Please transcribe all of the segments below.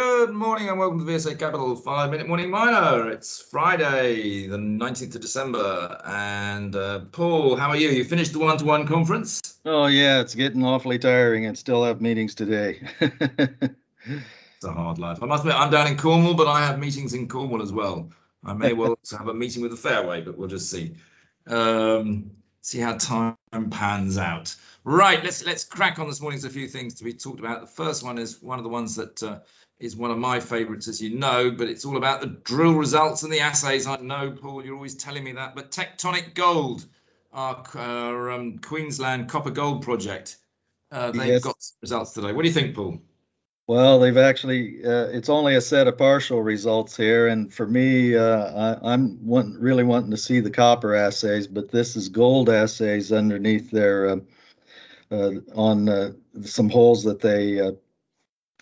Good morning and welcome to VSA Capital 5 Minute Morning Miner. It's Friday, the 19th of December. And uh, Paul, how are you? You finished the one to one conference? Oh, yeah, it's getting awfully tiring and still have meetings today. it's a hard life. I must admit, I'm down in Cornwall, but I have meetings in Cornwall as well. I may well have a meeting with the Fairway, but we'll just see. Um, see how time pans out. Right, let's let's crack on this morning. There's a few things to be talked about. The first one is one of the ones that uh, is one of my favourites, as you know, but it's all about the drill results and the assays. I know, Paul, you're always telling me that. But Tectonic Gold, our, our um, Queensland copper gold project, uh, they've yes. got results today. What do you think, Paul? Well, they've actually, uh, it's only a set of partial results here. And for me, uh, I, am want, really wanting to see the copper assays, but this is gold assays underneath their, um, uh, on uh, some holes that they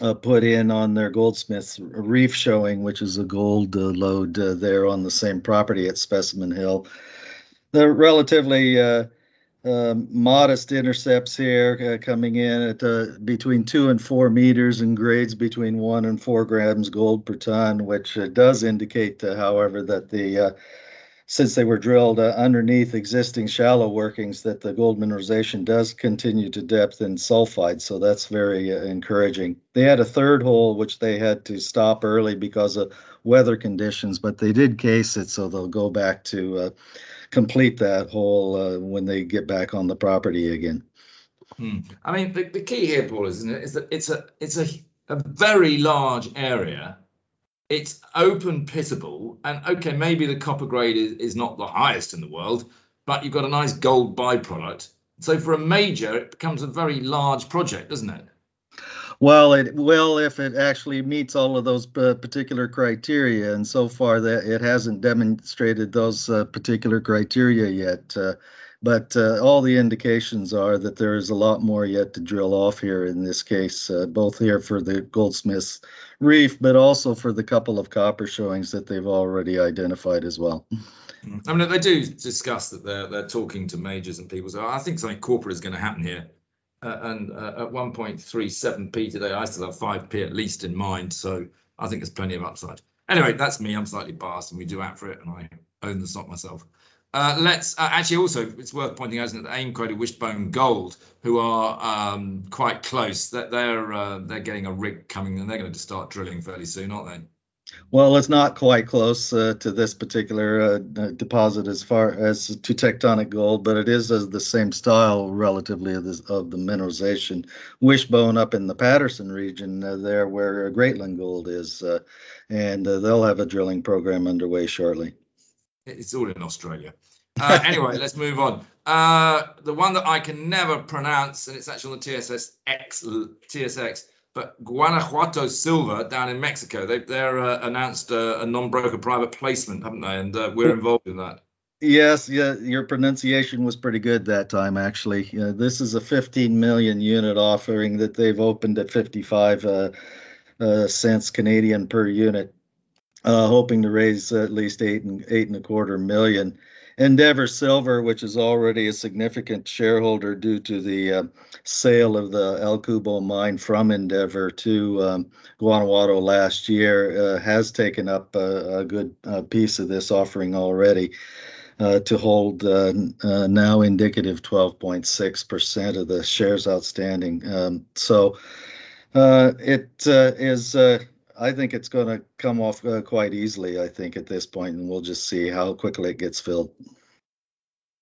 uh, put in on their Goldsmiths reef showing, which is a gold uh, lode uh, there on the same property at Specimen Hill. The relatively uh, um, modest intercepts here uh, coming in at uh, between two and four meters and grades between one and four grams gold per ton, which does indicate, however, that the since they were drilled uh, underneath existing shallow workings, that the gold mineralization does continue to depth in sulfide. So that's very uh, encouraging. They had a third hole which they had to stop early because of weather conditions, but they did case it, so they'll go back to uh, complete that hole uh, when they get back on the property again. Hmm. I mean, the, the key here, Paul, isn't it, is that it's a it's a, a very large area it's open pitable and okay maybe the copper grade is, is not the highest in the world but you've got a nice gold byproduct. So for a major it becomes a very large project doesn't it? Well it will if it actually meets all of those uh, particular criteria and so far that it hasn't demonstrated those uh, particular criteria yet uh, but uh, all the indications are that there is a lot more yet to drill off here in this case, uh, both here for the Goldsmiths Reef, but also for the couple of copper showings that they've already identified as well. I mean, they do discuss that they're they're talking to majors and people. So I think something corporate is going to happen here. Uh, and uh, at 1.37p today, I still have 5p at least in mind. So I think there's plenty of upside. Anyway, that's me. I'm slightly biased, and we do out for it, and I own the stock myself. Uh, let's uh, actually also it's worth pointing out that AIM quoted Wishbone Gold, who are um, quite close. That they're uh, they're getting a rig coming and they're going to start drilling fairly soon, aren't they? Well, it's not quite close uh, to this particular uh, deposit as far as to tectonic gold, but it is the same style relatively of, this, of the mineralization. Wishbone up in the Paterson region uh, there where Greatland Gold is, and they'll have a drilling program underway shortly. It's all in Australia. Uh, anyway, let's move on. Uh, the one that I can never pronounce, and it's actually on the TSS X, TSX, but Guanajuato Silver down in Mexico. They, they're uh, announced a, a non-broker private placement, haven't they? And uh, we're involved in that. Yes, yeah, your pronunciation was pretty good that time, actually. Uh, this is a 15 million unit offering that they've opened at 55 uh, uh, cents Canadian per unit uh, hoping to raise at least eight and eight and a quarter million. Endeavour Silver, which is already a significant shareholder due to the uh, sale of the El Cubo mine from Endeavour to um, Guanajuato last year, uh, has taken up a, a good uh, piece of this offering already. Uh, to hold uh, uh, now indicative 12.6% of the shares outstanding. Um, so it is I think it's going to come off uh, quite easily. I think at this point, and we'll just see how quickly it gets filled.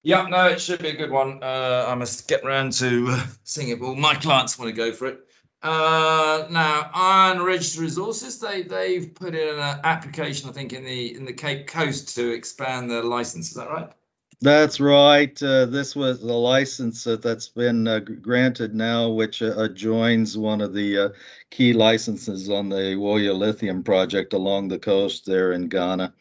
Yeah, no, it should be a good one. Uh, I must get round to uh, seeing it. all my clients want to go for it. Uh, now, Iron Ridge Resources, they they've put in an application, I think, in the in the Cape Coast to expand their license. Is that right? That's right. Uh, this was the license that's been uh, granted now, which uh, adjoins one of the uh, key licenses on the Ewoyaa Lithium project along the coast there in Ghana.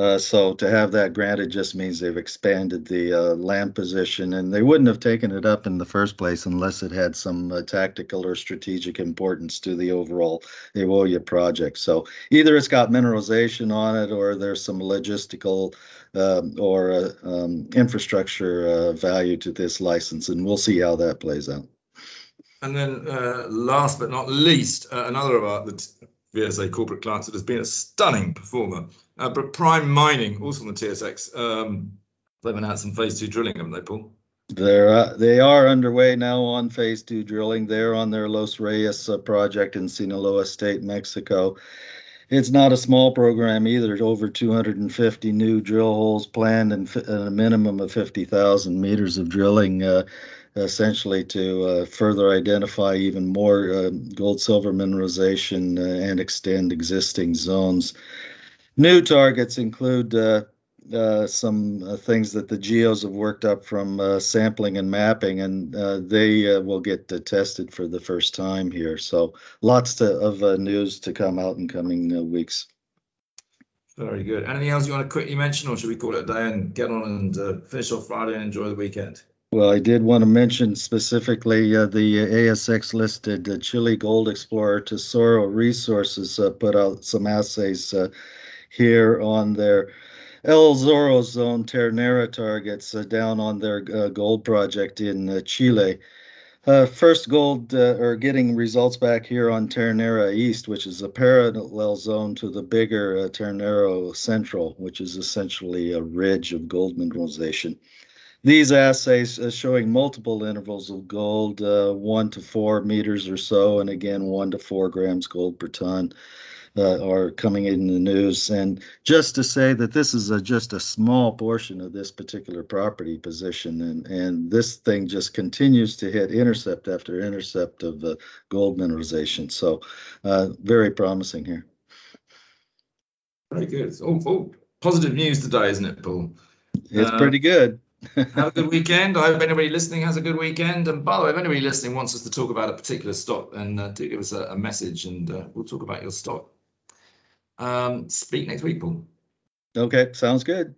Uh, so to have that granted just means they've expanded the uh, land position, and they wouldn't have taken it up in the first place unless it had some tactical or strategic importance to the overall Ewoyaa project. So either it's got mineralization on it, or there's some logistical um, or uh, um, infrastructure uh, value to this license, and we'll see how that plays out. And then, uh, last but not least, uh, another of our the, VSA corporate clients, that has been a stunning performer. Uh, but Prime Mining, also on the TSX, um, they've announced some phase two drilling, haven't they, Paul? They're uh, they are underway now on phase two drilling. They're on their Los Reyes uh, project in Sinaloa State, Mexico. It's not a small program either. Over 250 new drill holes planned and, and a minimum of 50,000 meters of drilling, uh, essentially to uh, further identify even more uh, gold silver mineralization uh, and extend existing zones. New targets include uh, some uh, things that the geos have worked up from uh, sampling and mapping, and uh, they uh, will get tested for the first time here. So lots to, of news to come out in coming weeks. Very good. Anything else you want to quickly mention, or should we call it a day and get on and finish off Friday and enjoy the weekend? Well, I did want to mention specifically uh, the ASX listed uh, Chile gold explorer Tesoro Resources uh, put out some assays here on their El Zorro Zone Ternera targets uh, down on their uh, gold project in uh, Chile. Uh, first gold uh, or getting results back here on Ternera East, which is a parallel zone to the bigger uh, Ternera Central, which is essentially a ridge of gold mineralization. These assays showing multiple intervals of gold, one to four meters or so, and again, one to four grams gold per ton uh, are coming in the news. And just to say that this is a, just a small portion of this particular property position, and, and this thing just continues to hit intercept after intercept of uh, gold mineralization. So, uh, very promising here. Very good. Oh, oh, positive news today, isn't it, Paul? It's pretty good. have a good weekend. I hope anybody listening has a good weekend. And by the way, if anybody listening wants us to talk about a particular stock, then uh, do give us a, a message and uh, we'll talk about your stock. Um, speak next week, Paul. Okay, sounds good.